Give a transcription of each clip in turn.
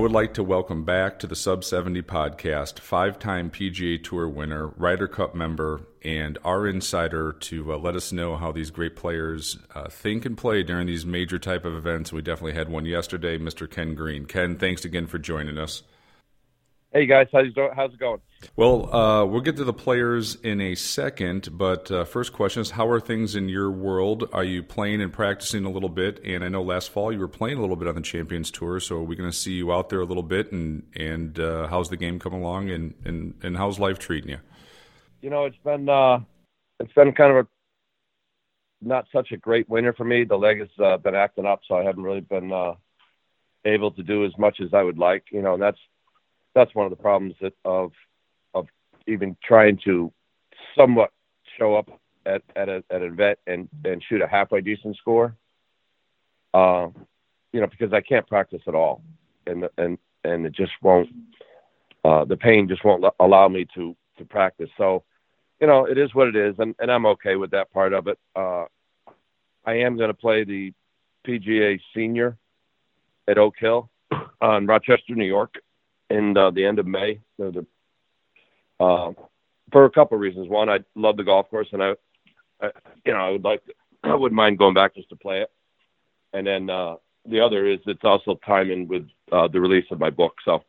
Would like to welcome back to the Sub 70 podcast five time PGA Tour winner, Ryder Cup member, and our insider to uh, let us know how these great players uh, think and play during these major type of events. We definitely had one yesterday, Mr. Ken Green. Ken, thanks again for joining us. Hey guys, how's it, how's it going? Well, uh, we'll get to the players in a second, but uh, first question is how are things in your world? Are you playing and practicing a little bit? And I know last fall you were playing a little bit on the Champions Tour, so are we going to see you out there a little bit? And and uh, how's the game come along? And, and and how's life treating you? You know, it's been uh, it's been kind of a not such a great winter for me. The leg has uh, been acting up, so I haven't really been uh, able to do as much as I would like. You know, and that's that's one of the problems that of of even trying to somewhat show up at at, a, at an event and and shoot a halfway decent score. Uh, you know, because I can't practice at all, and and and it just won't. Uh, the pain just won't allow me to to practice. So, you know, it is what it is, and and I'm okay with that part of it. Uh, I am going to play the PGA Senior at Oak Hill on Rochester, New York, in uh, the end of May. The, the, uh, for a couple of reasons. One, I love the golf course, and I, I, you know, I would like, to, I wouldn't mind going back just to play it. And then uh, the other is it's also timing with uh, the release of my book. So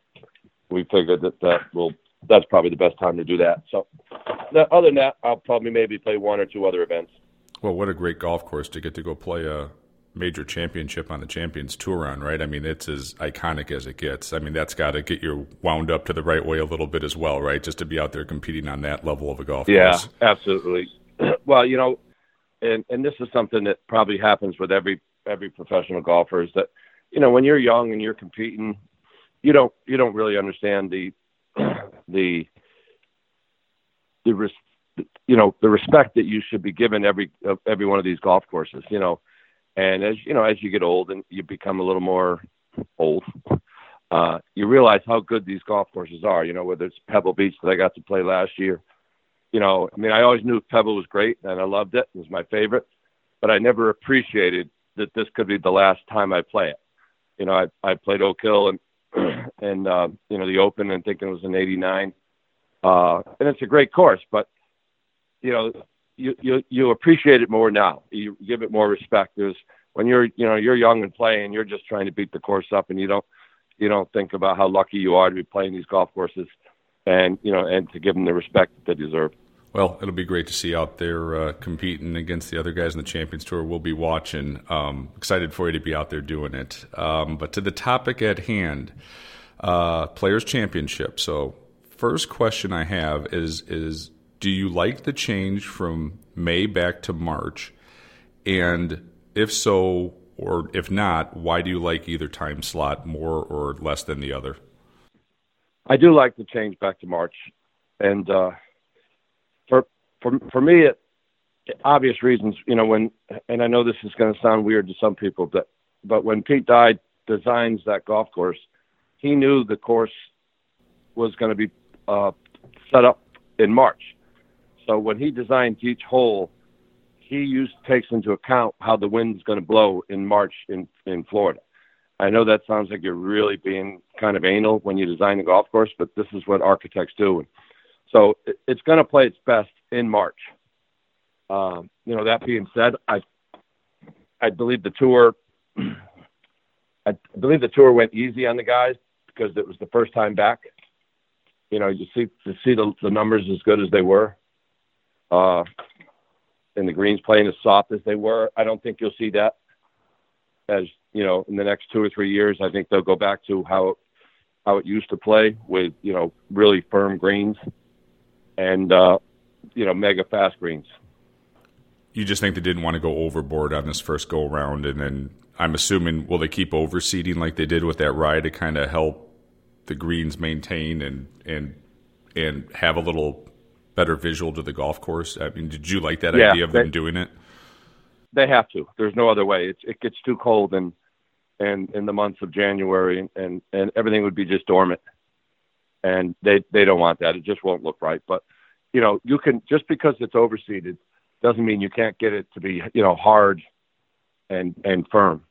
we figured that that will that's probably the best time to do that. So the, other than that, I'll probably maybe play one or two other events. Well, what a great golf course to get to go play a major championship on the Champions Tour on, right? I mean, it's as iconic as it gets. I mean, that's got to get you wound up to the right way a little bit as well, right? Just to be out there competing on that level of a golf Yeah, course. Yeah, absolutely. well, you know, and and this is something that probably happens with every every professional golfer is that you know when you're young and you're competing, you don't you don't really understand the the the res, you know the respect that you should be given every every one of these golf courses. You know, and as you know as you get old and you become a little more old. Uh, you realize how good these golf courses are. You know, whether it's Pebble Beach that I got to play last year, you know, I mean, I always knew Pebble was great and I loved it. It was my favorite, but I never appreciated that this could be the last time I play it. You know, I, I played Oak Hill and, and, uh, you know, the Open and thinking it was an 89. Uh, and it's a great course, but, you know, you, you, you appreciate it more now. You give it more respect. There's, when you're, you know, you're young and playing, you're just trying to beat the course up and you don't, you don't think about how lucky you are to be playing these golf courses and, you know, and to give them the respect that they deserve. Well, it'll be great to see out there uh, competing against the other guys in the Champions Tour. We'll be watching. Um, excited for you to be out there doing it. Um, but to the topic at hand, uh, Players Championship. So, first question I have is is do you like the change from May back to March? And if so, or if not, why do you like either time slot more or less than the other? I do like the change back to March, and uh, for for for me, it obvious reasons. You know, when and I know this is going to sound weird to some people, but but when Pete Dye designs that golf course, he knew the course was going to be uh, set up in March. So when he designs each hole, he used takes into account how the wind's going to blow in March in in Florida. I know that sounds like you're really being kind of anal when you design a golf course, but this is what architects do. So it, it's going to play its best in March. Um, you know, that being said, I I believe the tour I believe the tour went easy on the guys because it was the first time back. You know, you see to see the, the numbers as good as they were, uh, and the greens playing as soft as they were. I don't think you'll see that as you know in the next two or three years. I think they'll go back to how how it used to play with you know really firm greens and uh, you know mega fast greens. You just think they didn't want to go overboard on this first go around, and then I'm assuming will they keep overseeding like they did with that ride to kind of help the greens maintain and and and have a little better visual to the golf course? I mean, did you like that Yeah, idea of they- them doing it? They have to. There's no other way. It's, it gets too cold and and in the months of January and and everything would be just dormant. And they they don't want that. It just won't look right. But you know, you can just because it's overseeded doesn't mean you can't get it to be you know hard and and firm.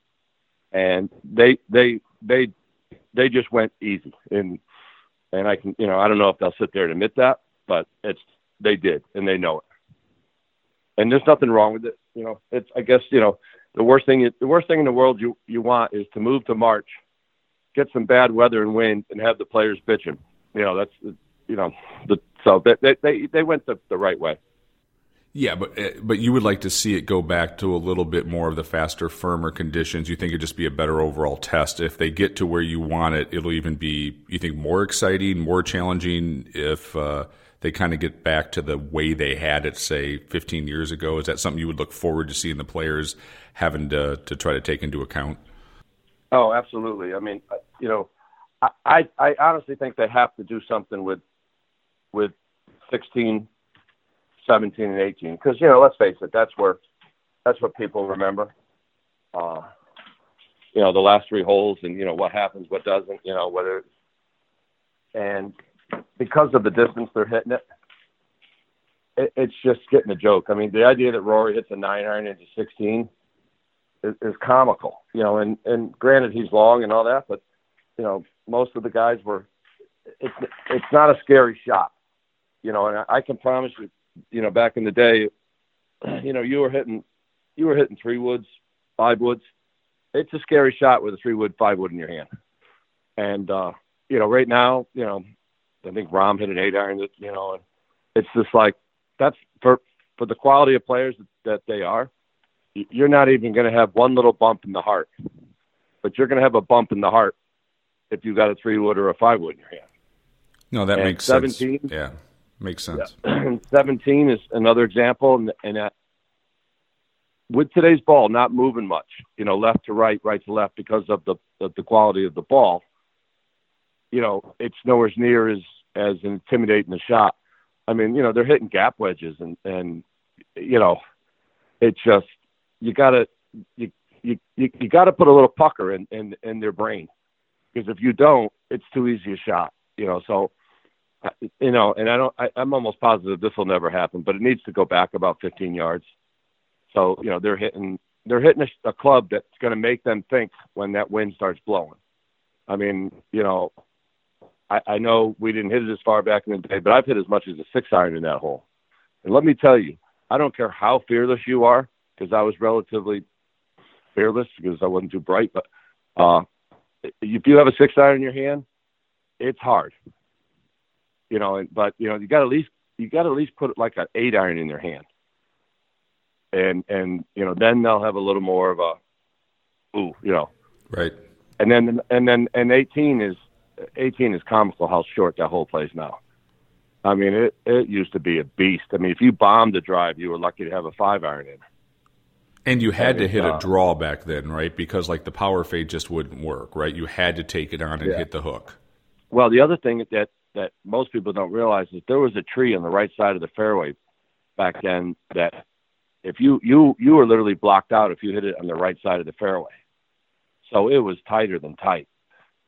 And they they they they just went easy and and I can you know I don't know if they'll sit there and admit that, but it's they did and they know it. And there's nothing wrong with it. You know, it's I guess you know the worst thing the worst thing in the world you you want is to move to March, get some bad weather and wind, and have the players bitching. You know that's you know the so they they they went the, the right way. Yeah, but uh, but you would like to see it go back to a little bit more of the faster, firmer conditions. You think it'd just be a better overall test if they get to where you want it. It'll even be you think more exciting, more challenging if uh, they kind of get back to the way they had it, say, 15 years ago. Is that something you would look forward to seeing the players having to to try to take into account? Oh, absolutely. I mean, uh, you know, I, I I honestly think they have to do something with with 16, 17, and 18 because you know, let's face it, that's where that's what people remember. Uh, you know, the last three holes and you know what happens, what doesn't. You know, whether and because of the distance they're hitting it, it it's just getting a joke. I mean, the idea that Rory hits a nine iron into 16 is, is comical, you know. And and granted, he's long and all that, but you know, most of the guys were. It's it's not a scary shot, you know. And I, I can promise you, you know, back in the day, you know, you were hitting, you were hitting three woods, five woods. It's a scary shot with a three wood, five wood in your hand. And uh, you know, right now, you know, I think Rahm hit an eight iron. That you know, and it's just like that's for for the quality of players that they are you're not even going to have one little bump in the heart, but you're going to have a bump in the heart if you've got a three wood or a five wood in your hand. No, that And makes 17? sense. Yeah, makes sense. 17 is another example, and, and that with today's ball not moving much, you know, left to right, right to left because of the of the quality of the ball. You know, it's nowhere near as as intimidating a shot. I mean, you know, they're hitting gap wedges, and and you know, it's just you gotta you you you, you got to put a little pucker in, in in their brain because if you don't, it's too easy a shot. You know, so uh, you know, and I don't. I, I'm almost positive this will never happen, but it needs to go back about 15 yards. So you know, they're hitting they're hitting a, a club that's going to make them think when that wind starts blowing. I mean, you know, I, I know we didn't hit it as far back in the day, but I've hit as much as a six iron in that hole. And let me tell you, I don't care how fearless you are, because I was relatively fearless because I wasn't too bright. But uh, if you have a six iron in your hand, it's hard. You know, and, but you know you got at least you got at least put like an eight iron in their hand, and and you know then they'll have a little more of a ooh, you know, Right. and then and then and 18 is 18 is comical how short that hole plays now. I mean, it it used to be a beast. I mean, if you bombed the drive, you were lucky to have a five iron in. And you had to mean, hit a uh, draw back then, right? Because like the power fade just wouldn't work, right? You had to take it on and Yeah. hit the hook. Well, the other thing that that most people don't realize is there was a tree on the right side of the fairway back then that if you you you were literally blocked out if you hit it on the right side of the fairway. So it was tighter than tight,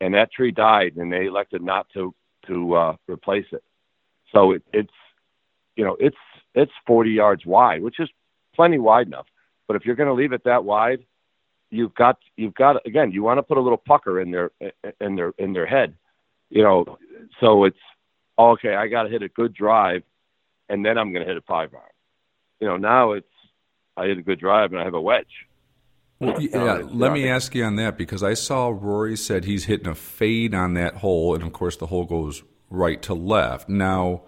and that tree died, and they elected not to to uh, replace it. So it, it's you know it's it's 40 yards wide, which is plenty wide enough. But if you're going to leave it that wide, you've got you've got again you want to put a little pucker in their in their in their head, you know. So it's okay. I got to hit a good drive, and then I'm going to hit a five iron. You know, now it's I hit a good drive and I have a wedge. Well, yeah, let me ask you on that because I saw Rory said he's hitting a fade on that hole, and of course the hole goes right to left. Now,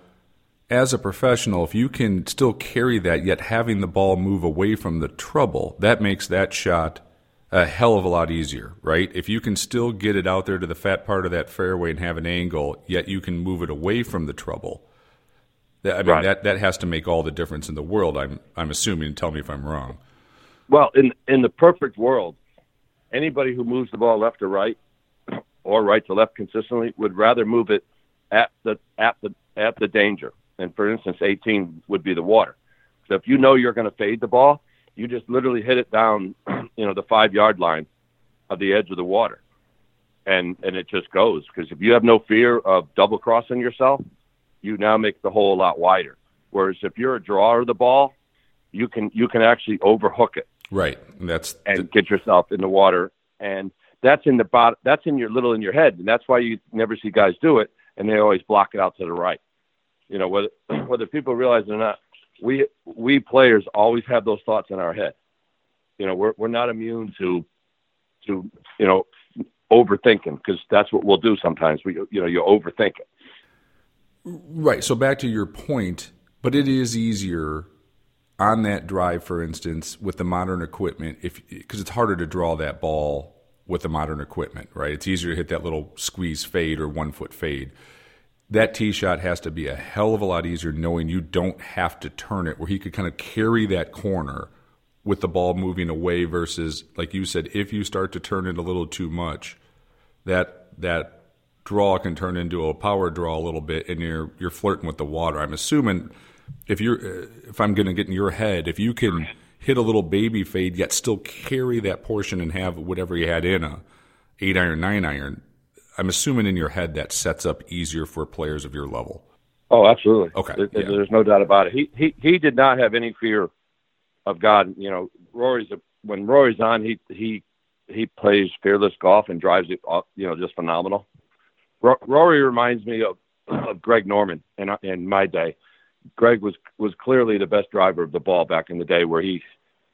as a professional, if you can still carry that yet having the ball move away from the trouble, that makes that shot a hell of a lot easier, right? If you can still get it out there to the fat part of that fairway and have an angle, yet you can move it away from the trouble. That, I mean, Right. that that has to make all the difference in the world. I'm I'm assuming. Tell me if I'm wrong. Well, in in the perfect world, anybody who moves the ball left or right or right to left consistently would rather move it at the at the at the danger. And for instance, 18 would be the water. So if you know you're going to fade the ball, you just literally hit it down, you know, the five yard line of the edge of the water, and and it just goes. Because if you have no fear of double crossing yourself, you now make the hole a lot wider. Whereas if you're a drawer of the ball, you can you can actually overhook it Right. And that's and get yourself in the water. And that's in the bot. That's in your little in your head, and that's why you never see guys do it, and they always block it out to the right. You know whether whether people realize it or not, we we players always have those thoughts in our head. You know we're we're not immune to to you know overthinking because that's what we'll do sometimes. We you know you overthink it. Right. So back to your point, but it is easier on that drive, for instance, with the modern equipment, if because it's harder to draw that ball with the modern equipment, right? It's easier to hit that little squeeze fade or one foot fade. That tee shot has to be a hell of a lot easier knowing you don't have to turn it, where he could kind of carry that corner with the ball moving away versus, like you said, if you start to turn it a little too much, that that draw can turn into a power draw a little bit, and you're you're flirting with the water. I'm assuming if you're uh, if I'm going to get in your head, if you can hit a little baby fade yet still carry that portion and have whatever you had in a eight iron, nine iron, I'm assuming in your head that sets up easier for players of your level. Oh, absolutely. Okay, There- yeah. There's no doubt about it. He he he did not have any fear of God. You know, Rory's a, when Rory's on, he he he plays fearless golf and drives it, off, you know, just phenomenal. Ro- Rory reminds me of of Greg Norman in in my day. Greg was was clearly the best driver of the ball back in the day, where he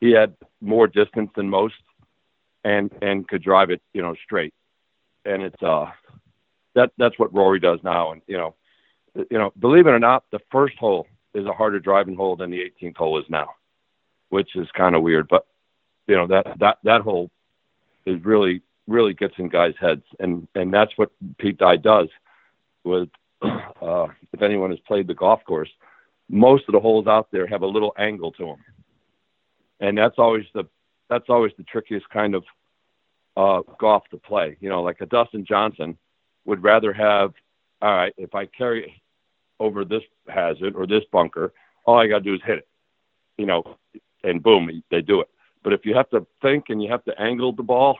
he had more distance than most, and and could drive it, you know, straight. And it's uh that that's what Rory does now, and you know you know, believe it or not, the first hole is a harder driving hole than the 18th hole is now, which is kind of weird. But you know that that that hole is really really gets in guys' heads, and and that's what Pete Dye does. With uh, if anyone has played the golf course, most of the holes out there have a little angle to them, and that's always the that's always the trickiest kind of uh, golf to play. You know, like a Dustin Johnson would rather have all right, if I carry over this hazard or this bunker, all I got to do is hit it, you know, and boom, they do it. But if you have to think and you have to angle the ball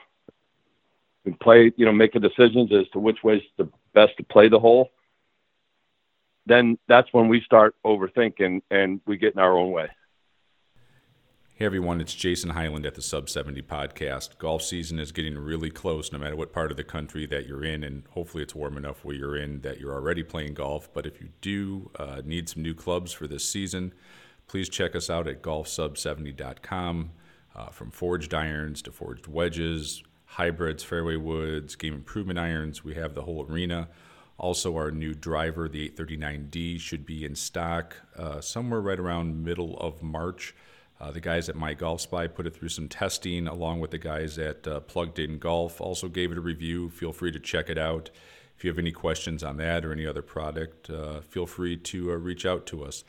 and play, you know, make a decisions as to which way's the best to play the hole, then that's when we start overthinking and we get in our own way. Hey everyone, it's Jason Highland at the Sub 70 podcast. Golf season is getting really close no matter what part of the country that you're in, and hopefully it's warm enough where you're in that you're already playing golf. But if you do uh, need some new clubs for this season, please check us out at golfsub70.com. Uh, from forged irons to forged wedges, hybrids, fairway woods, game improvement irons, we have the whole arena. Also, our new driver, the 839D, should be in stock uh, somewhere right around middle of March. Uh, the guys at My Golf Spy put it through some testing, along with the guys at uh, Plugged In Golf. Also gave it a review. Feel free to check it out. If you have any questions on that or any other product, uh, feel free to uh, reach out to us.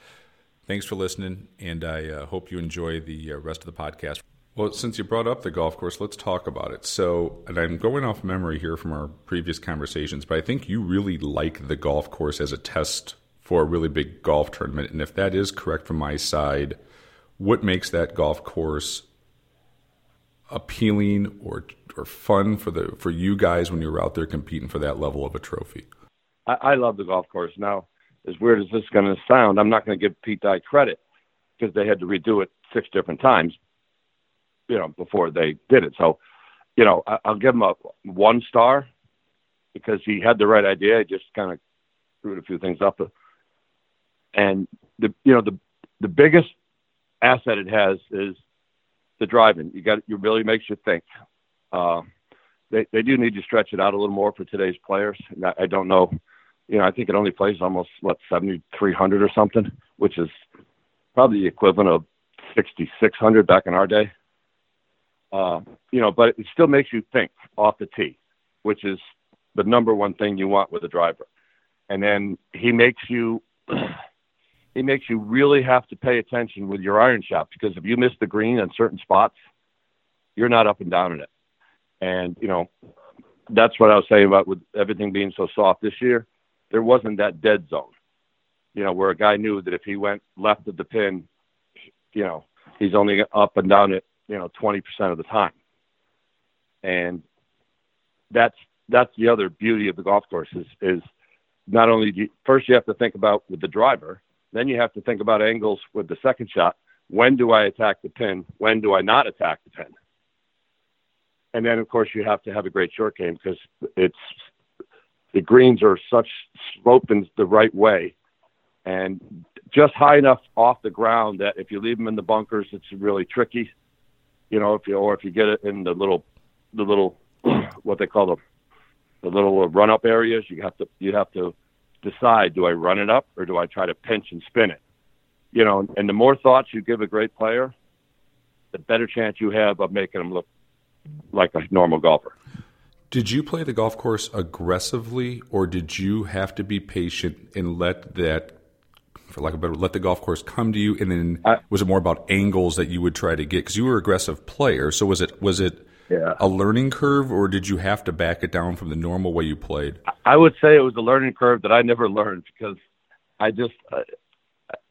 Thanks for listening, and I uh, hope you enjoy the rest of the podcast. Well, since you brought up the golf course, let's talk about it. So, and I'm going off memory here from our previous conversations, but I think you really like the golf course as a test for a really big golf tournament. And if that is correct from my side, what makes that golf course appealing or or fun for the for you guys when you're out there competing for that level of a trophy? I, I love the golf course. Now, as weird as this is going to sound, I'm not going to give Pete Dye credit because they had to redo it six different times, you know, before they did it. So, you know, I, I'll give him a one star because he had the right idea. He just kind of screwed a few things up. And the, you know, the the biggest asset it has is the driving. You got it really makes you think. Uh, they they do need to stretch it out a little more for today's players. I, I don't know. You know, I think it only plays almost what seventy three hundred or something, which is probably the equivalent of sixty six hundred back in our day. Uh, you know, but it still makes you think off the tee, which is the number one thing you want with a driver. And then he makes you he makes you really have to pay attention with your iron shot because if you miss the green in certain spots, you're not up and down in it. And you know, that's what I was saying about with everything being so soft this year. There wasn't that dead zone, you know, where a guy knew that if he went left of the pin, you know, he's only up and down it, you know, 20% of the time. And that's that's the other beauty of the golf course is is not only do you, first you have to think about with the driver, then you have to think about angles with the second shot. When do I attack the pin? When do I not attack the pin? And then of course you have to have a great short game because it's the greens are such sloping the right way and just high enough off the ground that if you leave them in the bunkers, it's really tricky. You know, if you or if you get it in the little the little what they call the the little uh, run up areas, you have to you have to decide: do I run it up or do I try to pinch and spin it? You know, and the more thoughts you give a great player, the better chance you have of making them look like a normal golfer. Did you play the golf course aggressively, or did you have to be patient and let that, for lack of a better, let the golf course come to you? And then I, was it more about angles that you would try to get? Because you were an aggressive player, so was it was it yeah. a learning curve, or did you have to back it down from the normal way you played? I would say it was a learning curve that I never learned because I just, uh,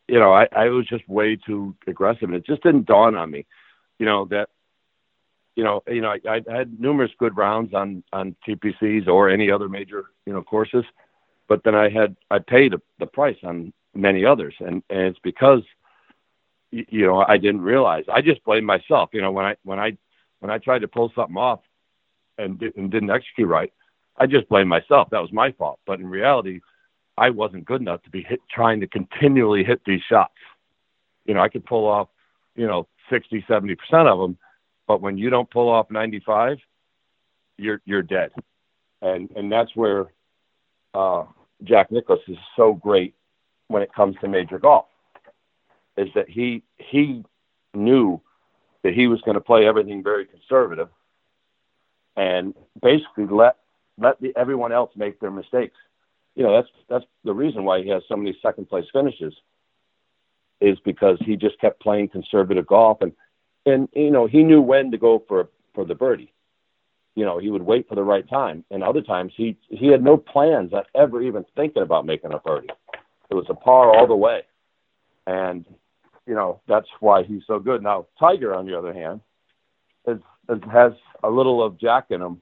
you know, I, I was just way too aggressive, and it just didn't dawn on me, you know, that you know, you know, I, I had numerous good rounds on on TPCs or any other major, you know, courses, but then I had I paid the price on many others, and and it's because, you know, I didn't realize. I just blamed myself. You know, when I when I when I tried to pull something off, and, did, and didn't execute right, I just blamed myself. That was my fault. But in reality, I wasn't good enough to be hit, trying to continually hit these shots. You know, I could pull off, you know, 60, 70% of them but when you don't pull off 95, you're you're dead, and and that's where uh, Jack Nicklaus is so great when it comes to major golf, is that he he knew that he was going to play everything very conservative, and basically let let the, everyone else make their mistakes. You know that's that's the reason why he has so many second place finishes, is because he just kept playing conservative golf and and you know he knew when to go for for the birdie. You know, he would wait for the right time, and other times he he had no plans of ever even thinking about making a birdie. It was a par all the way, and you know that's why he's so good. Now Tiger, on the other hand, is, is has a little of Jack in him,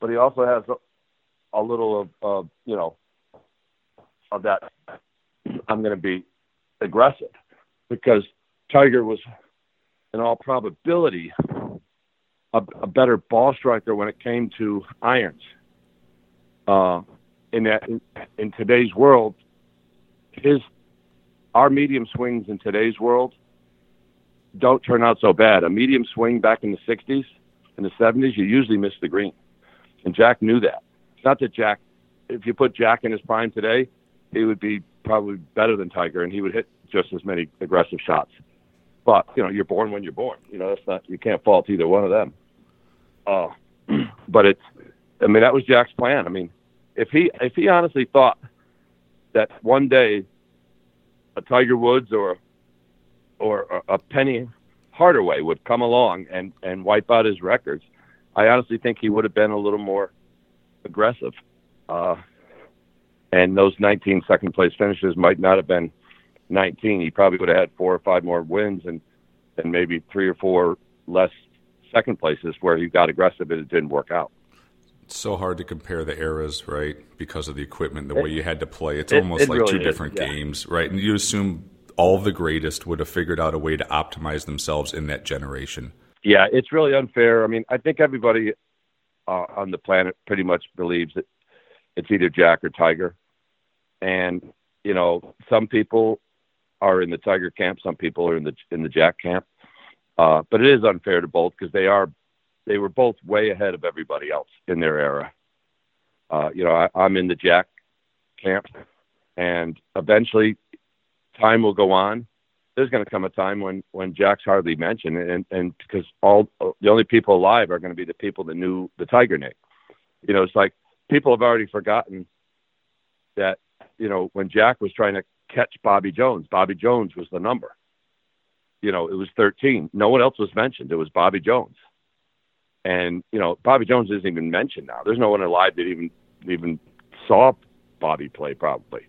but he also has a, a little of uh, you know of that. I'm going to be aggressive because Tiger was in all probability, a, a better ball striker when it came to irons. Uh, in that, in, in today's world, his our medium swings in today's world don't turn out so bad. A medium swing back in the '60s and the '70s, you usually miss the green, and Jack knew that. It's not that Jack, if you put Jack in his prime today, he would be probably better than Tiger, and he would hit just as many aggressive shots. But you know, you're born when you're born. You know, that's not you can't fault either one of them. Uh, but it's, I mean, that was Jack's plan. I mean, if he if he honestly thought that one day a Tiger Woods or or a Penny Hardaway would come along and and wipe out his records, I honestly think he would have been a little more aggressive. Uh, and those 19 second place finishes might not have been 19, he probably would have had four or five more wins and and maybe three or four less second places where he got aggressive and it didn't work out. It's so hard to compare the eras, right? Because of the equipment, the it, way you had to play. It's it, almost it like really two is, different yeah. games, right? And you assume all the greatest would have figured out a way to optimize themselves in that generation. Yeah, it's really unfair. I mean, I think everybody uh, on the planet pretty much believes that it's either Jack or Tiger. And, you know, some people are in the Tiger camp. Some people are in the in the Jack camp. Uh, but it is unfair to both because they are they were both way ahead of everybody else in their era. Uh, you know, I, I'm in the Jack camp, and eventually, time will go on. There's going to come a time when when Jack's hardly mentioned, and and because all the only people alive are going to be the people that knew the Tiger name. You know, it's like people have already forgotten that you know when Jack was trying to catch Bobby Jones. Bobby Jones was the number. You know, it was 13. No one else was mentioned. It was Bobby Jones. And you know, Bobby Jones isn't even mentioned now. There's no one alive that even even saw Bobby play probably.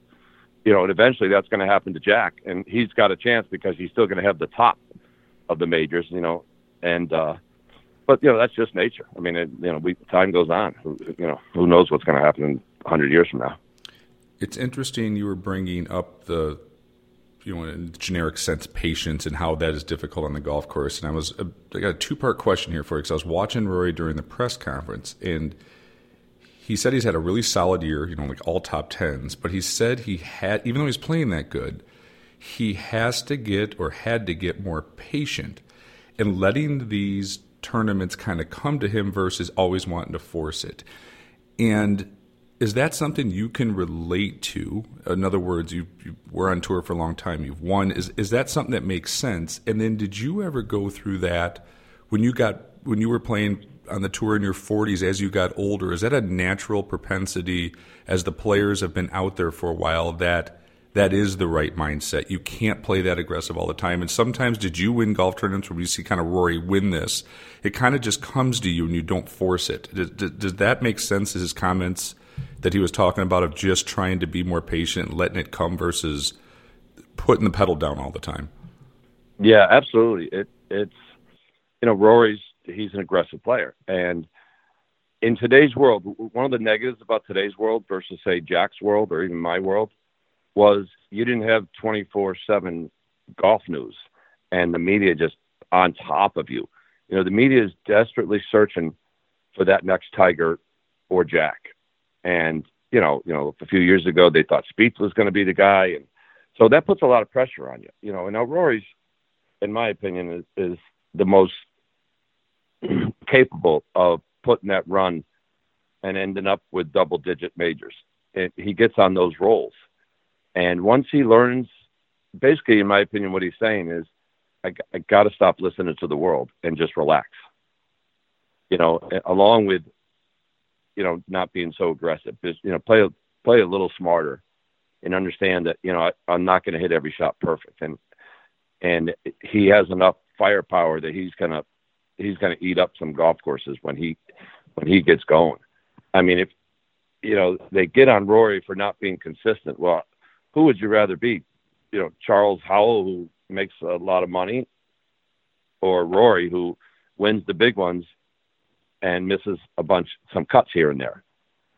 You know, and eventually that's going to happen to Jack, and he's got a chance because he's still going to have the top of the majors. You know, and uh, but you know that's just nature. I mean, it, you know, we, time goes on. You know, who knows what's going to happen in 100 years from now? It's interesting you were bringing up the you know, in generic sense, patience and how that is difficult on the golf course. And I was, I got a two part question here for you because I was watching Rory during the press conference, and he said he's had a really solid year, you know, like all top tens. But he said he had, even though he's playing that good, he has to get or had to get more patient and letting these tournaments kind of come to him versus always wanting to force it. And is that something you can relate to? In other words, you, you, were on tour for a long time. You've won. Is is that something that makes sense? And then, did you ever go through that when you got when you were playing on the tour in your 40s as you got older? Is that a natural propensity as the players have been out there for a while that that is the right mindset? You can't play that aggressive all the time. And sometimes, did you win golf tournaments where you see kind of Rory win this? It kind of just comes to you and you don't force it. Does, does that make sense? His comments that he was talking about of just trying to be more patient letting it come versus putting the pedal down all the time. Yeah, absolutely. It it's you know Rory's he's an aggressive player and in today's world one of the negatives about today's world versus say Jack's world or even my world was you didn't have 24/7 golf news and the media just on top of you. You know, the media is desperately searching for that next Tiger or Jack and you know, you know, a few years ago they thought Spieth was going to be the guy, and so that puts a lot of pressure on you. You know, and now Rory's, in my opinion, is, is the most capable of putting that run and ending up with double-digit majors. It, he gets on those rolls, and once he learns, basically, in my opinion, what he's saying is, I, I got to stop listening to the world and just relax. You know, along with you know, not being so aggressive. Just you know, play play a little smarter, and understand that you know I, I'm not going to hit every shot perfect, and and he has enough firepower that he's gonna he's gonna eat up some golf courses when he when he gets going. I mean, if you know they get on Rory for not being consistent, well, who would you rather be? You know, Charles Howell, who makes a lot of money, or Rory, who wins the big ones and misses a bunch, some cuts here and there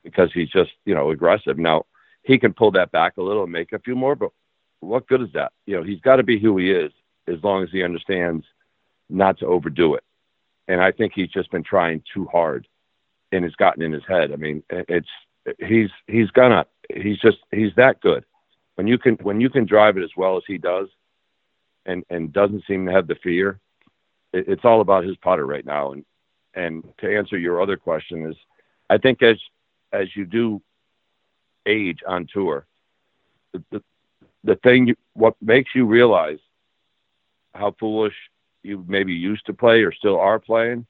because he's just, you know, aggressive. Now, he can pull that back a little and make a few more, but what good is that? You know, he's got to be who he is as long as he understands not to overdo it. And I think he's just been trying too hard and it's gotten in his head. I mean, it's, he's, he's gonna, he's just, he's that good. When you can, when you can drive it as well as he does and, and doesn't seem to have the fear, it's all about his putter right now. And, and to answer your other question is, I think as as you do age on tour, the the, the thing you, what makes you realize how foolish you maybe used to play or still are playing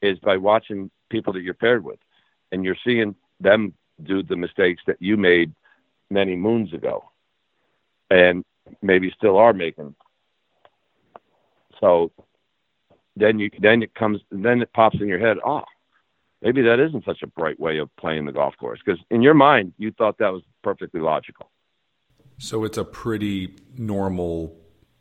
is by watching people that you're paired with, and you're seeing them do the mistakes that you made many moons ago, and maybe still are making. So then you then it comes then it pops in your head oh maybe that isn't such a bright way of playing the golf course. Because in your mind you thought that was perfectly logical. So it's a pretty normal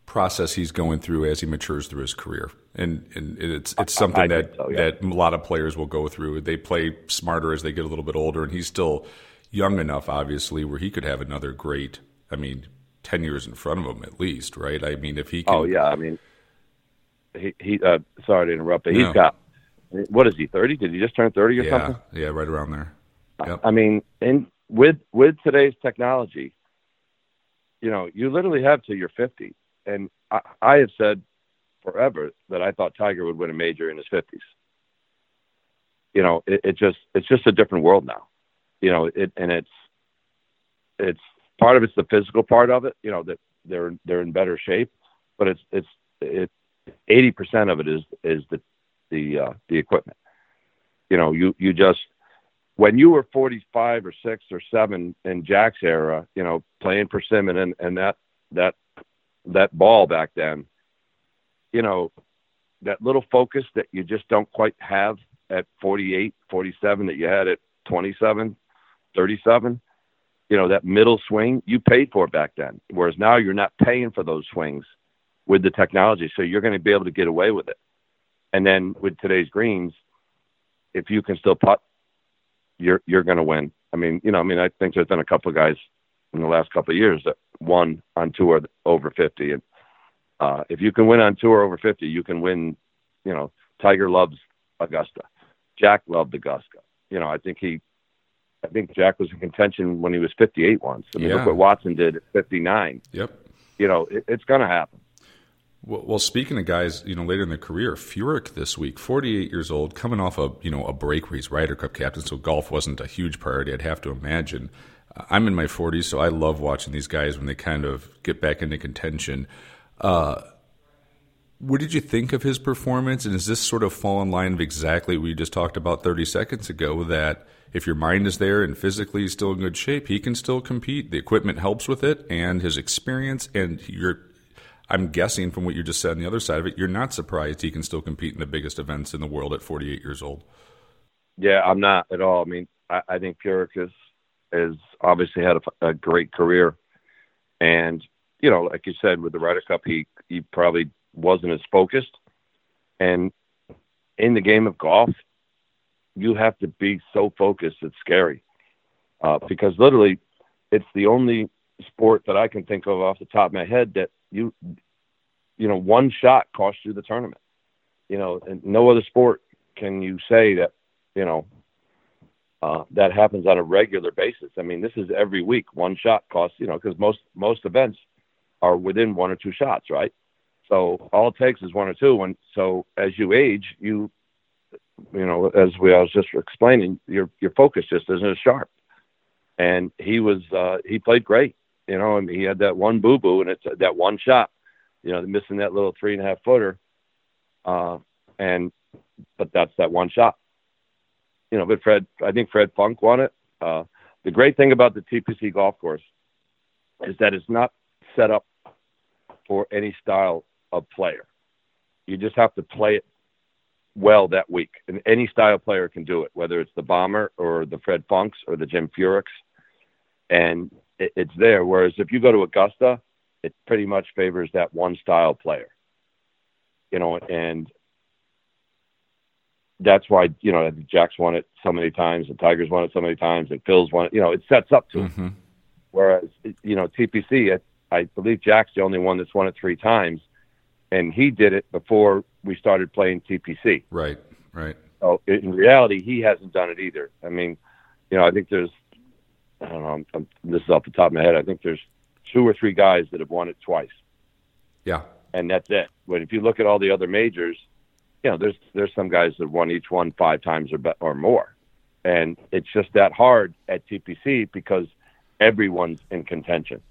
process he's going through as he matures through his career. And and it's it's something that so, yeah. that a lot of players will go through. They play smarter as they get a little bit older and he's still young enough obviously where he could have another great i mean 10 years in front of him at least right? I mean if he oh, can, oh yeah i mean he, he uh, sorry to interrupt, but no. he's got what is he thirty? Did he just turn thirty or yeah, something? Yeah, yeah, right around there. Yep. I mean, in with with today's technology, you know, you literally have till you're fifty, and I, I have said forever that I thought Tiger would win a major in his fifties. You know, it, it just it's just a different world now. You know, it and it's it's part of it's the physical part of it. You know that they're they're in better shape, but it's it's it eighty percent of it is is the the uh, the equipment. You know, you you just when you were forty five or six or seven in Jack's era, you know, playing persimmon and, and that that that ball back then, you know, that little focus that you just don't quite have at 48, 47 that you had at 27, 37, you know, that middle swing, you paid for back then. Whereas now you're not paying for those swings with the technology. So you're going to be able to get away with it. And then with today's greens, if you can still putt, you're you're going to win. I mean, you know, I mean, I think there's been a couple of guys in the last couple of years that won on tour over 50, and uh, if you can win on tour over 50, you can win. You know, Tiger loves Augusta. Jack loved Augusta. You know, I think he, I think Jack was in contention when he was 58 once. I mean, Yeah. look what Watson did at 59. Yep. You know, it, it's going to happen. Well, speaking of guys, you know, later in their career, Furyk this week, 48 years old, coming off a you know a break where he's Ryder Cup captain, so golf wasn't a huge priority. I'd have to imagine. I'm in my 40s, so I love watching these guys when they kind of get back into contention. Uh, what did you think of his performance? And is this sort of fall in line of exactly what we just talked about 30 seconds ago? That if your mind is there and physically still in good shape, he can still compete. The equipment helps with it, and his experience, and you're. I'm guessing from what you just said on the other side of it, you're not surprised he can still compete in the biggest events in the world at 48 years old. Yeah, I'm not at all. I mean, I, I think Furyk has, is obviously had a, a great career, and you know, like you said, with the Ryder Cup, he he probably wasn't as focused, and in the game of golf, you have to be so focused. It's scary uh, because literally, it's the only sport that I can think of off the top of my head that you, you know, one shot costs you the tournament. You know, and no other sport can you say that you know, uh, that happens on a regular basis. I mean, this is every week. One shot costs, you know, because most most events are within one or two shots, right? So all it takes is one or two. And so as you age, you, you know, as we I was just explaining, your your focus just isn't as sharp. And he was uh, he played great, you know. I mean, he had that one boo boo, and it's that one shot, you know, missing that little three and a half footer. Uh, and but that's that one shot you know, but Fred, I think Fred Funk won it. Uh, the great thing about the TPC golf course is that it's not set up for any style of player. You just have to play it well that week, and any style player can do it, whether it's the Bomber or the Fred Funks or the Jim Furyks, and it, it's there. Whereas if you go to Augusta, it pretty much favors that one style player. You know, and that's why you know Jack's won it so many times, and Tigers won it so many times, and Phil's won it. You know, it sets up to. Mm-hmm. Whereas you know TPC, I, I believe Jack's the only one that's won it three times, and he did it before we started playing TPC. Right, right. So in reality, he hasn't done it either. I mean, you know, I think there's, I don't know, I'm, I'm, this is off the top of my head. I think there's two or three guys that have won it twice, Yeah, and that's it. But if you look at all the other majors, you know, there's there's some guys that won each one five times or or more, and it's just that hard at TPC because everyone's in contention.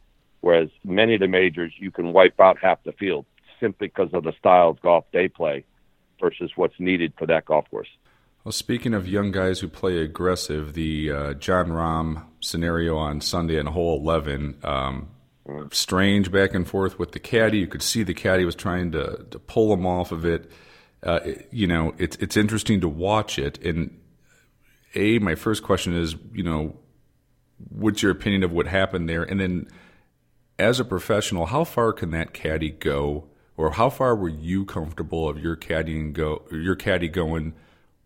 Whereas many of the majors, you can wipe out half the field simply because of the style of golf they play versus what's needed for that golf course. Well, speaking of young guys who play aggressive, the uh, Jon Rahm scenario on Sunday in hole 11, um, strange back and forth with the caddy. You could see the caddy was trying to, to pull him off of it. Uh, it- you know, it's it's interesting to watch it. And a, my first question is, you know, what's your opinion of what happened there? And then, as a professional, how far can that caddy go, or how far were you comfortable of your caddying go, your caddy going,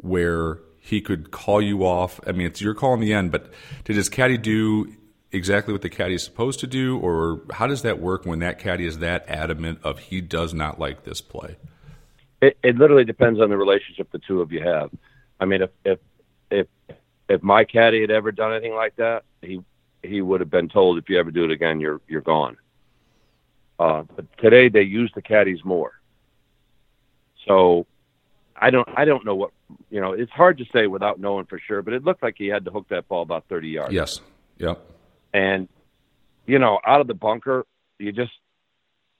where he could call you off? I mean, it's your call in the end, but did his caddy do exactly what the caddy is supposed to do, or how does that work when that caddy is that adamant of he does not like this play? It, it literally depends on the relationship the two of you have. I mean, if if if if my caddy had ever done anything like that, he he would have been told if you ever do it again, you're you're gone. Uh, but today they use the caddies more. So I don't I don't know what you know. It's hard to say without knowing for sure, but it looked like he had to hook that ball about 30 yards. Yes. Yep. And you know, out of the bunker, you just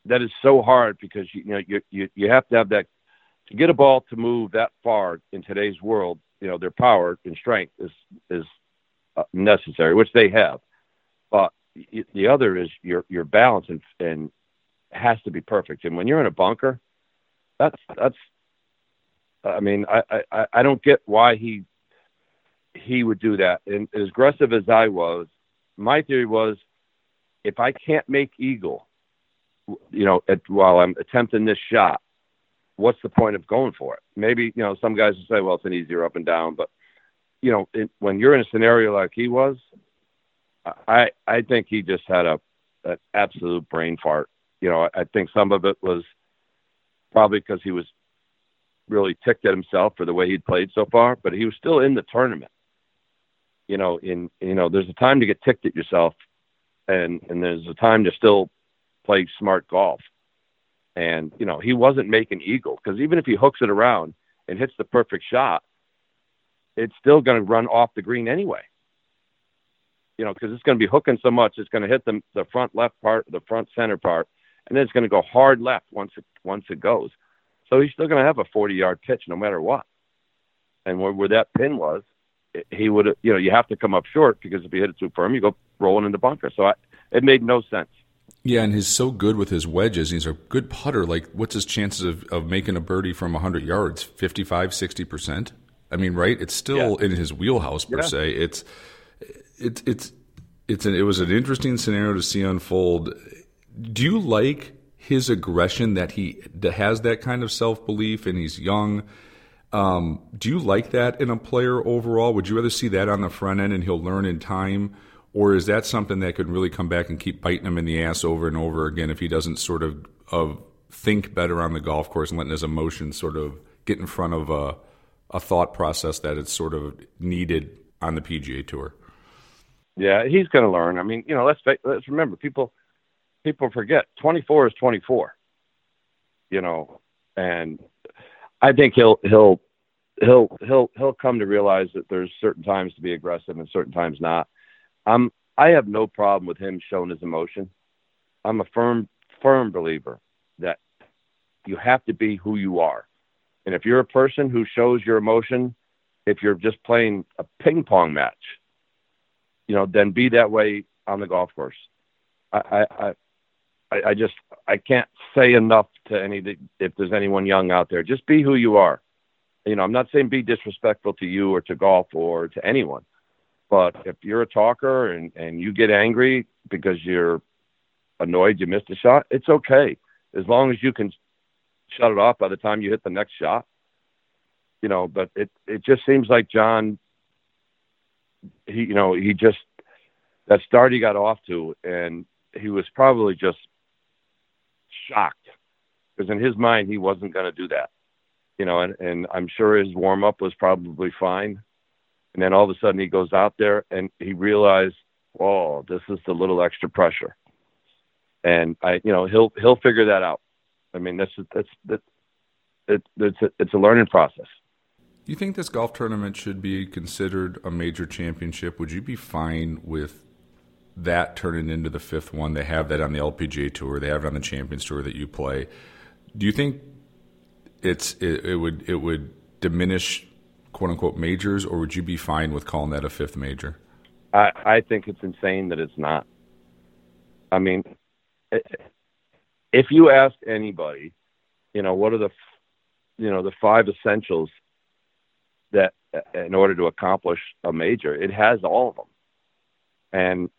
that is so hard because you, you know you, you you have to have that to get a ball to move that far in today's world. You know, their power and strength is is uh, necessary, which they have. But the other is your your balance and and has to be perfect. And when you're in a bunker, that's that's I mean, I, I, I don't get why he he would do that. And as aggressive as I was, my theory was if I can't make eagle, you know, at, while I'm attempting this shot, what's the point of going for it? Maybe you know some guys will say, well, it's an easier up and down, but you know, it, when you're in a scenario like he was, I I think he just had a an absolute brain fart. You know, I think some of it was probably because he was really ticked at himself for the way he'd played so far, but he was still in the tournament. You know, in you know, there's a time to get ticked at yourself, and and there's a time to still play smart golf. And you know, he wasn't making eagle because even if he hooks it around and hits the perfect shot, it's still going to run off the green anyway. You know, because it's going to be hooking so much, it's going to hit the the front left part, the front center part, and then it's going to go hard left once it once it goes. So he's still going to have a 40 yard pitch no matter what. And where, where that pin was, he would, you know, you have to come up short because if you hit it too firm, you go rolling in the bunker. So I, it made no sense. Yeah, and he's so good with his wedges. He's a good putter. Like, what's his chances of, of making a birdie from 100 yards? 55, 60%? I mean, right? It's still yeah. in his wheelhouse, per yeah. se. It's, it's, it's, it's an, it was an interesting scenario to see unfold. Do you like his aggression that he has that kind of self belief and he's young. Um, do you like that in a player overall? Would you rather see that on the front end and he'll learn in time, or is that something that could really come back and keep biting him in the ass over and over again if he doesn't sort of of think better on the golf course and letting his emotions sort of get in front of a a thought process that it's sort of needed on the PGA Tour? Yeah, he's going to learn. I mean, you know, let's let's remember people people forget 24 is 24 you know and i think he'll he'll he'll he'll he'll come to realize that there's certain times to be aggressive and certain times not. Um i have no problem with him showing his emotion. I'm a firm firm believer that you have to be who you are. And if you're a person who shows your emotion if you're just playing a ping pong match you know then be that way on the golf course. I, I, I, I just I can't say enough to any if there's anyone young out there. Just be who you are. You know, I'm not saying be disrespectful to you or to golf or to anyone, but if you're a talker and and you get angry because you're annoyed you missed a shot, it's okay as long as you can shut it off by the time you hit the next shot. You know, but it it just seems like Jon. He you know he just that start he got off to and he was probably just shocked because in his mind he wasn't going to do that, you know. And and I'm sure his warm up was probably fine, and then all of a sudden he goes out there and he realized, oh, this is the little extra pressure, and I, you know, he'll he'll figure that out. I mean, that's that's that it, it's a, it's a learning process. Do you think this golf tournament should be considered a major championship? Would you be fine with that turning into the fifth one. They have that on the LPGA tour. They have it on the Champions tour that you play. Do you think it's it, it would it would diminish quote unquote majors, or would you be fine with calling that a fifth major? I I think it's insane that it's not. I mean, if you ask anybody, you know, what are the you know the five essentials that in order to accomplish a major, it has all of them. And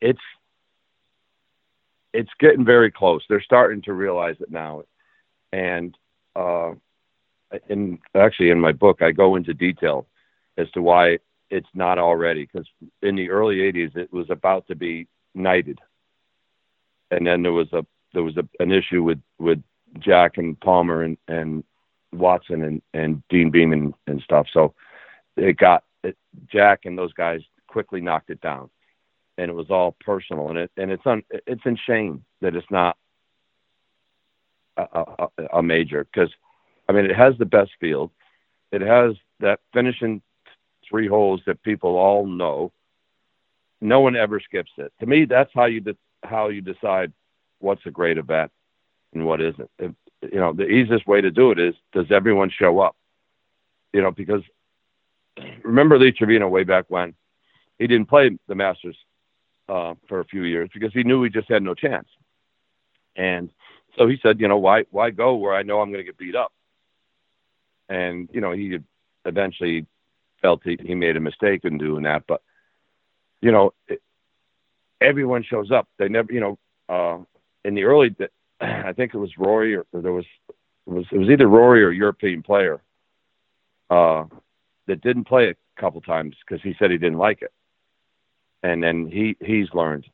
it's it's getting very close. They're starting to realize it now, and uh, in actually in my book, I go into detail as to why it's not already. Because in the early '80s, it was about to be knighted, and then there was a there was a, an issue with with Jack and Palmer and and Watson and and Deane Beman and stuff. So it got it, Jack and those guys quickly knocked it down and it was all personal and it and it's un, it's in shame that it's not a, a, a major because I mean it has the best field, it has that finishing three holes that people all know. No one ever skips it. To me, that's how you de- how you decide what's a great event and what isn't. If, you know, the easiest way to do it is does everyone show up? You know, because remember Lee Trevino way back when he didn't play the Masters uh, for a few years because he knew he just had no chance. And so he said, you know, why why go where I know I'm going to get beat up? and you know he eventually felt he, he made a mistake in doing that. But you know, it, everyone shows up. They never, you know, uh, in the early, I think it was Rory or, or there was it was it was either Rory or European player uh, that didn't play a couple times because he said he didn't like it, and then he he's learned.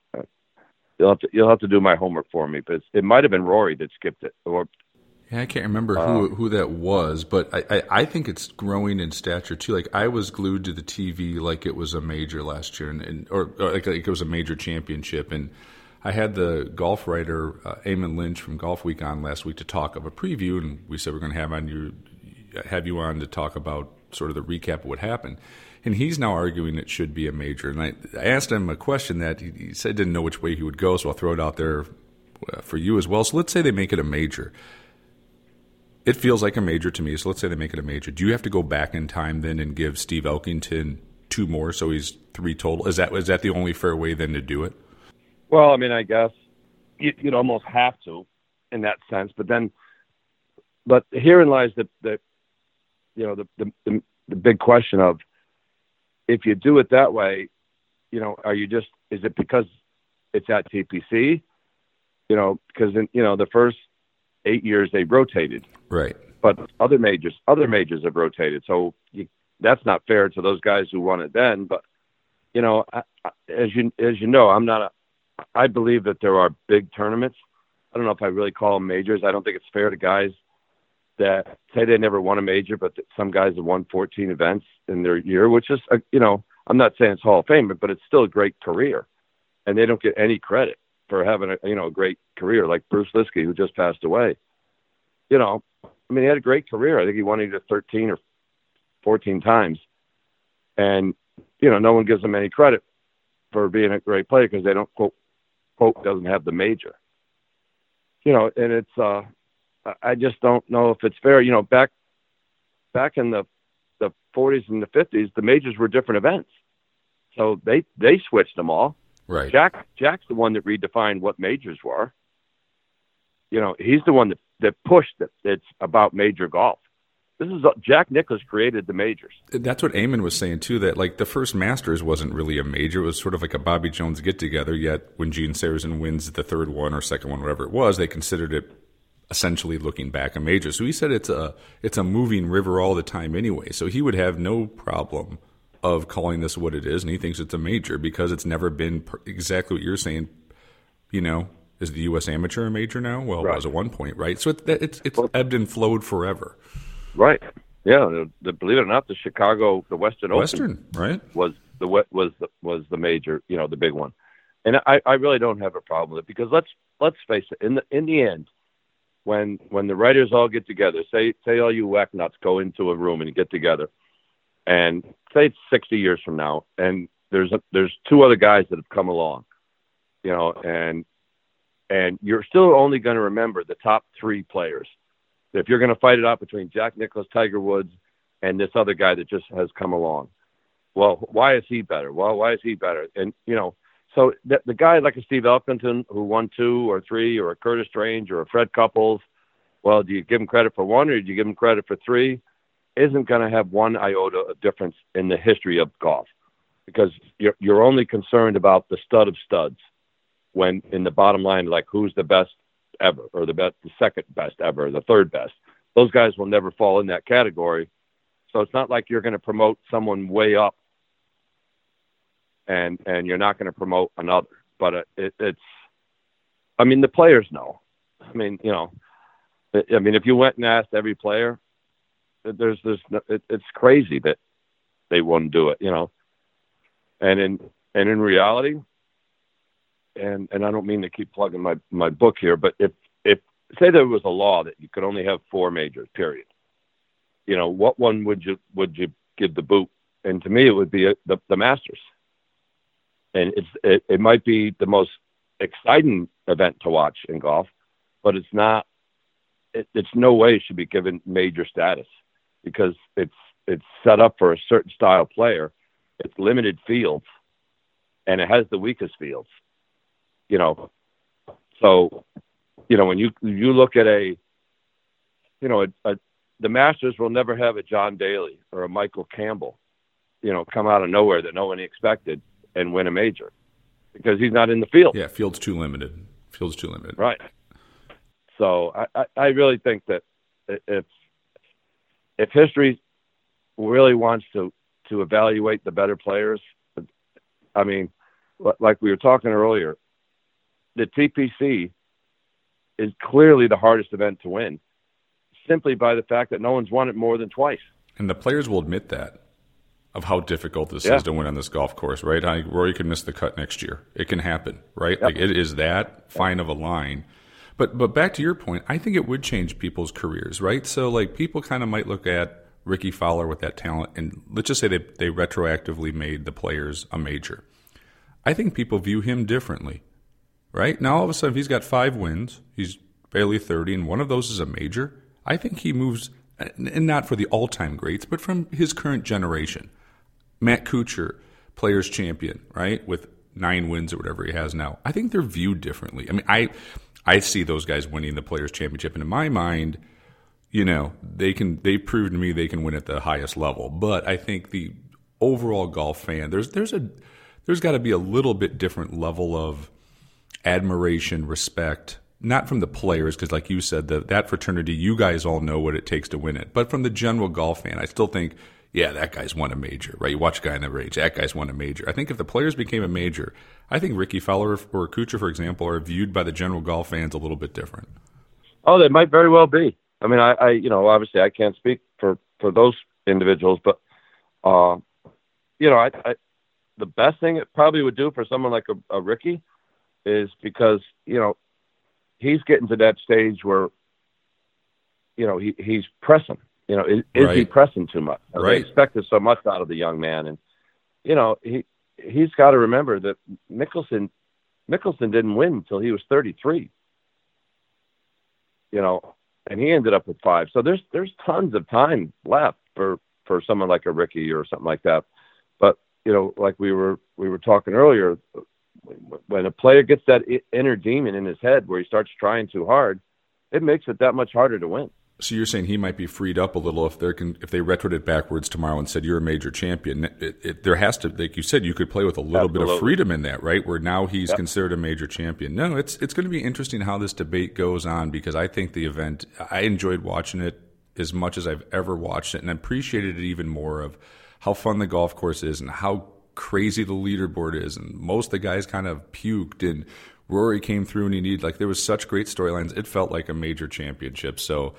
You'll have to you'll have to do my homework for me, but it might have been Rory that skipped it, or yeah, I can't remember who Um, who that was, but I, I, I think it's growing in stature too. Like I was glued to the TV like it was a major last year, and, and or, or like, like it was a major championship. And I had the golf writer uh, Eamon Lynch from Golfweek on last week to talk of a preview, and we said we're going to have on you have you on to talk about sort of the recap of what happened. And he's now arguing it should be a major. And I, I asked him a question that he, he said didn't know which way he would go, so I'll throw it out there uh, for you as well. So let's say they make it a major it feels like a major to me. So let's say they make it a major. Do you have to go back in time then and give Steve Elkington two more, so he's three total? Is that is that the only fair way then to do it? Well, I mean, I guess you, you'd almost have to in that sense, but then, but herein lies the, the you know, the, the, the, the big question of if you do it that way, you know, are you just, is it because it's at TPC? You know, because in, you know, the first eight years they rotated, Right. but other majors, other majors have rotated. So you, that's not fair to those guys who won it then. But you know, I, I, as you as you know, I'm not a. I believe that there are big tournaments. I don't know if I really call them majors. I don't think it's fair to guys that say they never won a major, but some guys have won 14 events in their year, which is, uh, you know, I'm not saying it's Hall of Fame, but it's still a great career, and they don't get any credit for having a you know a great career like Bruce Lietzke, who just passed away. You know, I mean, he had a great career. I think he won either 13 or 14 times, and you know, no one gives him any credit for being a great player because they don't quote quote doesn't have the major. You know, and it's uh, I- just don't know if it's fair. You know, back back in the the 40s and the 50s, the majors were different events, so they they switched them all. Right. Jack Jack's the one that redefined what majors were. You know, he's the one that that pushed it. It's about major golf. This is Jack Nicklaus created the majors. That's what Eamon was saying too. That like the first Masters wasn't really a major; it was sort of like a Bobby Jones get together. Yet when Gene Sarazen wins the third one or second one, whatever it was, they considered it essentially looking back a major. So he said it's a it's a moving river all the time anyway. So he would have no problem of calling this what it is, and he thinks it's a major because it's never been per- exactly what you're saying. You know, is the U.S. Amateur a major now? Well, it Right. was at one point, right? So it, it's it's ebbed and flowed forever. Right. Yeah. The, the, believe it or not, the Chicago, the Western Open Western, right? was the wa- was the, was the major, you know, the big one. And I, I really don't have a problem with it because let's let's face it. In the in the end, when when the writers all get together, say say all you whack nuts go into a room and get together, and say it's sixty years from now, and there's a, there's two other guys that have come along, you know, and and you're still only going to remember the top three players. If you're going to fight it out between Jack Nicklaus, Tiger Woods, and this other guy that just has come along, well, why is he better? Well, why is he better? And you know, so the, the guy like a Steve Elkington who won two or three, or a Curtis Strange or a Fred Couples, well, do you give him credit for one or do you give him credit for three? Isn't going to have one iota of difference in the history of golf because you're you're only concerned about the stud of studs when in the bottom line, like who's the best ever or the best, the second best ever, the third best. Those guys will never fall in that category. So it's not like you're going to promote someone way up and and you're not going to promote another. But it, it, it's, I mean, the players know. I mean, you know, I mean, if you went and asked every player, there's there's it, it's crazy that they wouldn't do it, you know. And in and in reality, and and I don't mean to keep plugging my my book here, but if if say there was a law that you could only have four majors, period. You know, what one would you would you give the boot? And to me, it would be uh the the Masters. And it's it, it might be the most exciting event to watch in golf, but it's not. It, it's no way it should be given major status because it's it's set up for a certain style player. It's limited fields, and it has the weakest fields. You know, so you know when you you look at a you know a, a the Masters will never have a John Daly or a Michael Campbell, you know, come out of nowhere that no one expected and win a major because he's not in the field. Yeah, field's too limited. Field's too limited. Right. So I, I, I really think that if if history really wants to to evaluate the better players, I mean, like we were talking earlier, the TPC is clearly the hardest event to win, simply by the fact that no one's won it more than twice. And the players will admit that of how difficult this Yeah. is to win on this golf course, right? I, Rory could miss the cut next year. It can happen, right? Yep. Like it is that fine of a line. But but back to your point, I think it would change people's careers, right? So like people kind of might look at Rickie Fowler with that talent, and let's just say they they retroactively made the players a major. I think people view him differently, right? Now all of a sudden, he's got five wins, he's barely 30, and one of those is a major. I think he moves, and not for the all time greats, but from his current generation. Matt Kuchar, players champion, right, with nine wins or whatever he has now. I think they're viewed differently. I mean, I I see those guys winning the players championship, and in my mind, you know, they can they proved to me they can win at the highest level. But I think the overall golf fan, there's there's a there's got to be a little bit different level of admiration, respect, not from the players, because like you said, the, that fraternity, you guys all know what it takes to win it, but from the general golf fan, I still think, yeah, that guy's won a major, right? You watch a guy in the range, that guy's won a major. I think if the players became a major, I think Rickie Fowler or Kuchar, for example, are viewed by the general golf fans a little bit different. Oh, they might very well be. I mean, I, I you know, obviously I can't speak for for those individuals, but uh, you know, I, I the best thing it probably would do for someone like a, a Rickie is because you know he's getting to that stage where you know he he's pressing. You know, is, is he pressing too much? They Right. expected so much out of the young man, and you know he he's got to remember that Mickelson Mickelson didn't win until he was 33 you know, and he ended up with five. So there's there's tons of time left for for someone like a Rickie or something like that. But you know, like we were we were talking earlier, when a player gets that inner demon in his head where he starts trying too hard, it makes it that much harder to win. So you're saying he might be freed up a little if they can if they retroed it backwards tomorrow and said you're a major champion. It, it, there has to, like you said, you could play with a little bit of freedom in that, right? Where now he's Yep. considered a major champion. No, it's it's going to be interesting how this debate goes on because I think the event I enjoyed watching it as much as I've ever watched it, and I appreciated it even more of how fun the golf course is and how crazy the leaderboard is, and most of the guys kind of puked and. Rory came through and he needed like there was such great storylines. It felt like a major championship. So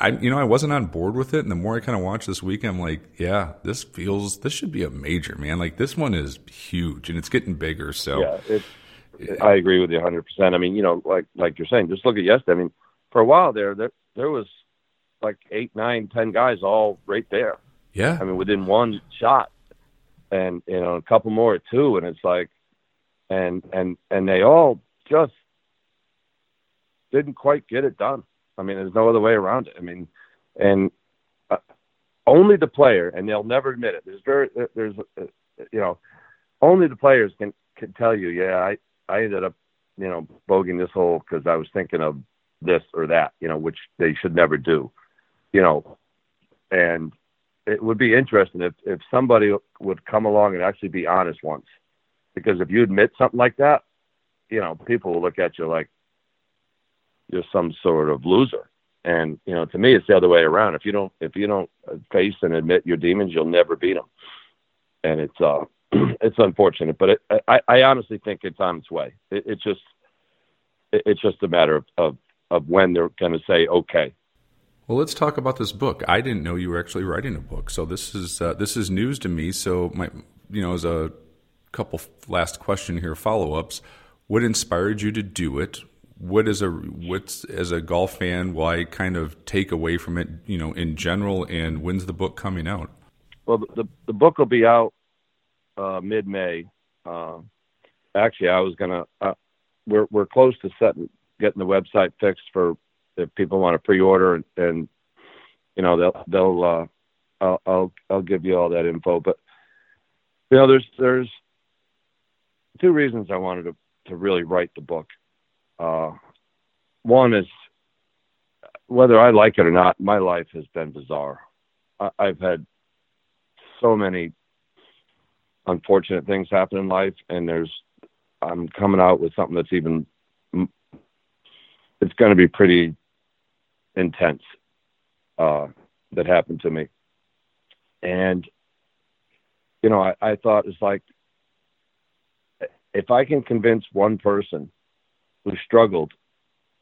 I you know I wasn't on board with it, and the more I kind of watched this week, I'm like, yeah, this feels this should be a major man. Like this one is huge and it's getting bigger. So Yeah, it, I agree with you 100. percent I mean, you know, like like you're saying, just look at yesterday. I mean, for a while there, there there was like eight, nine, ten guys all right there. yeah, I mean, within one shot, and you know, a couple more at two, and it's like, and and and they all just didn't quite get it done. I mean, there's no other way around it. I mean, and uh, only the player, and they'll never admit it. There's very, there's, uh, you know, only the players can can tell you, yeah, I I ended up, you know, bogeying this hole because I was thinking of this or that, you know, which they should never do, you know, and it would be interesting if if somebody would come along and actually be honest once, because if you admit something like that, you know, people will look at you like you're some sort of loser. And you know, to me, it's the other way around. If you don't, if you don't face and admit your demons, you'll never beat them. And it's uh, it's unfortunate, but it, I, I honestly think it's on its way. It, it's just, it, it's just a matter of, of of when they're going to say okay. Well, let's talk about this book. I didn't know you were actually writing a book, so this is uh, this is news to me. So, my you know, as a couple last question here, follow ups. What inspired you to do it? What is a what's as a golf fan? Why kind of take away from it? You know, in general, and when's the book coming out? Well, the the, book will be out uh, mid May. Uh, actually, I was gonna. Uh, we're we're close to setting getting the website fixed for if people want to pre-order and, and you know they'll they'll uh, I'll, I'll I'll give you all that info. But you know, there's there's two reasons I wanted to to really write the book. Uh, one is whether I like it or not, my life has been bizarre. I, I've had so many unfortunate things happen in life, and there's I'm coming out with something that's even it's going to be pretty intense uh, that happened to me, and you know I, I thought it's like if I can convince one person who struggled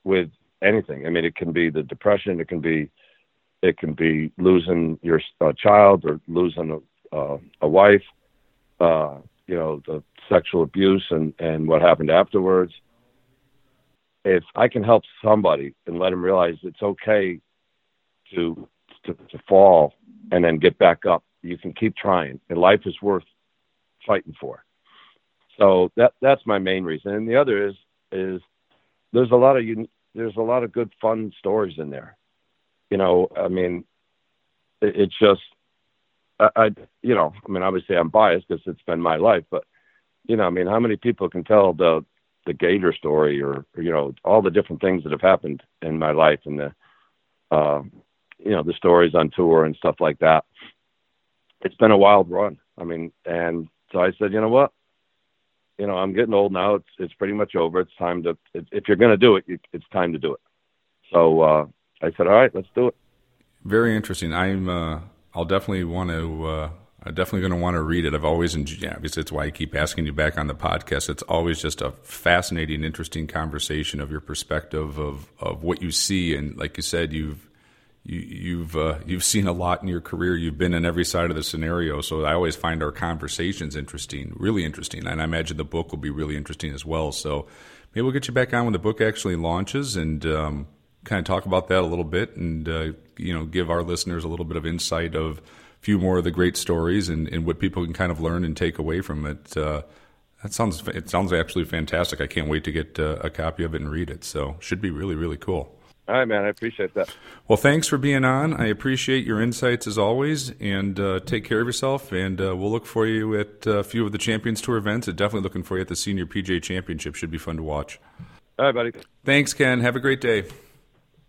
with anything, I mean it can be the depression, it can be it can be losing your uh, child or losing a, uh, a wife uh, you know, the sexual abuse and, and what happened afterwards. If I can help somebody and let them realize it's okay to, to, to fall and then get back up, you can keep trying, and life is worth fighting for. So that that's my main reason. And the other is is there's a lot of there's a lot of good fun stories in there. You know, I mean, it, it's just I, I, you know, I mean, obviously I'm biased because it's been my life, but you know, I mean, how many people can tell the the Gator story or, or you know all the different things that have happened in my life and the, uh, you know, the stories on tour and stuff like that. It's been a wild run. I mean, and so I said, you know what, you know, I'm getting old now. It's it's pretty much over. It's time to if you're going to do it, it's time to do it. So uh, I said, all right, let's do it. Very interesting. I'm uh, I'll definitely want to. Uh, I'm definitely going to want to read it. I've always enjoyed. Yeah, obviously, it's why I keep asking you back on the podcast. It's always just a fascinating, interesting conversation of your perspective of of what you see, and like you said, you've you, you've uh, you've seen a lot in your career. You've been in every side of the scenario. So I always find our conversations interesting, really interesting, and I imagine the book will be really interesting as well. So maybe we'll get you back on when the book actually launches and. Um, kind of talk about that a little bit and uh, you know give our listeners a little bit of insight of a few more of the great stories and, and what people can kind of learn and take away from it. Uh, that sounds it sounds actually fantastic. I can't wait to get uh, a copy of it and read it. So should be really really cool. All right, man. I appreciate that. Well, thanks for being on. I appreciate your insights as always, and uh, take care of yourself. And uh, we'll look for you at a few of the Champions Tour events. And definitely looking for you at the Senior PGA Championship. Should be fun to watch. All right, buddy. Thanks, Ken. Have a great day.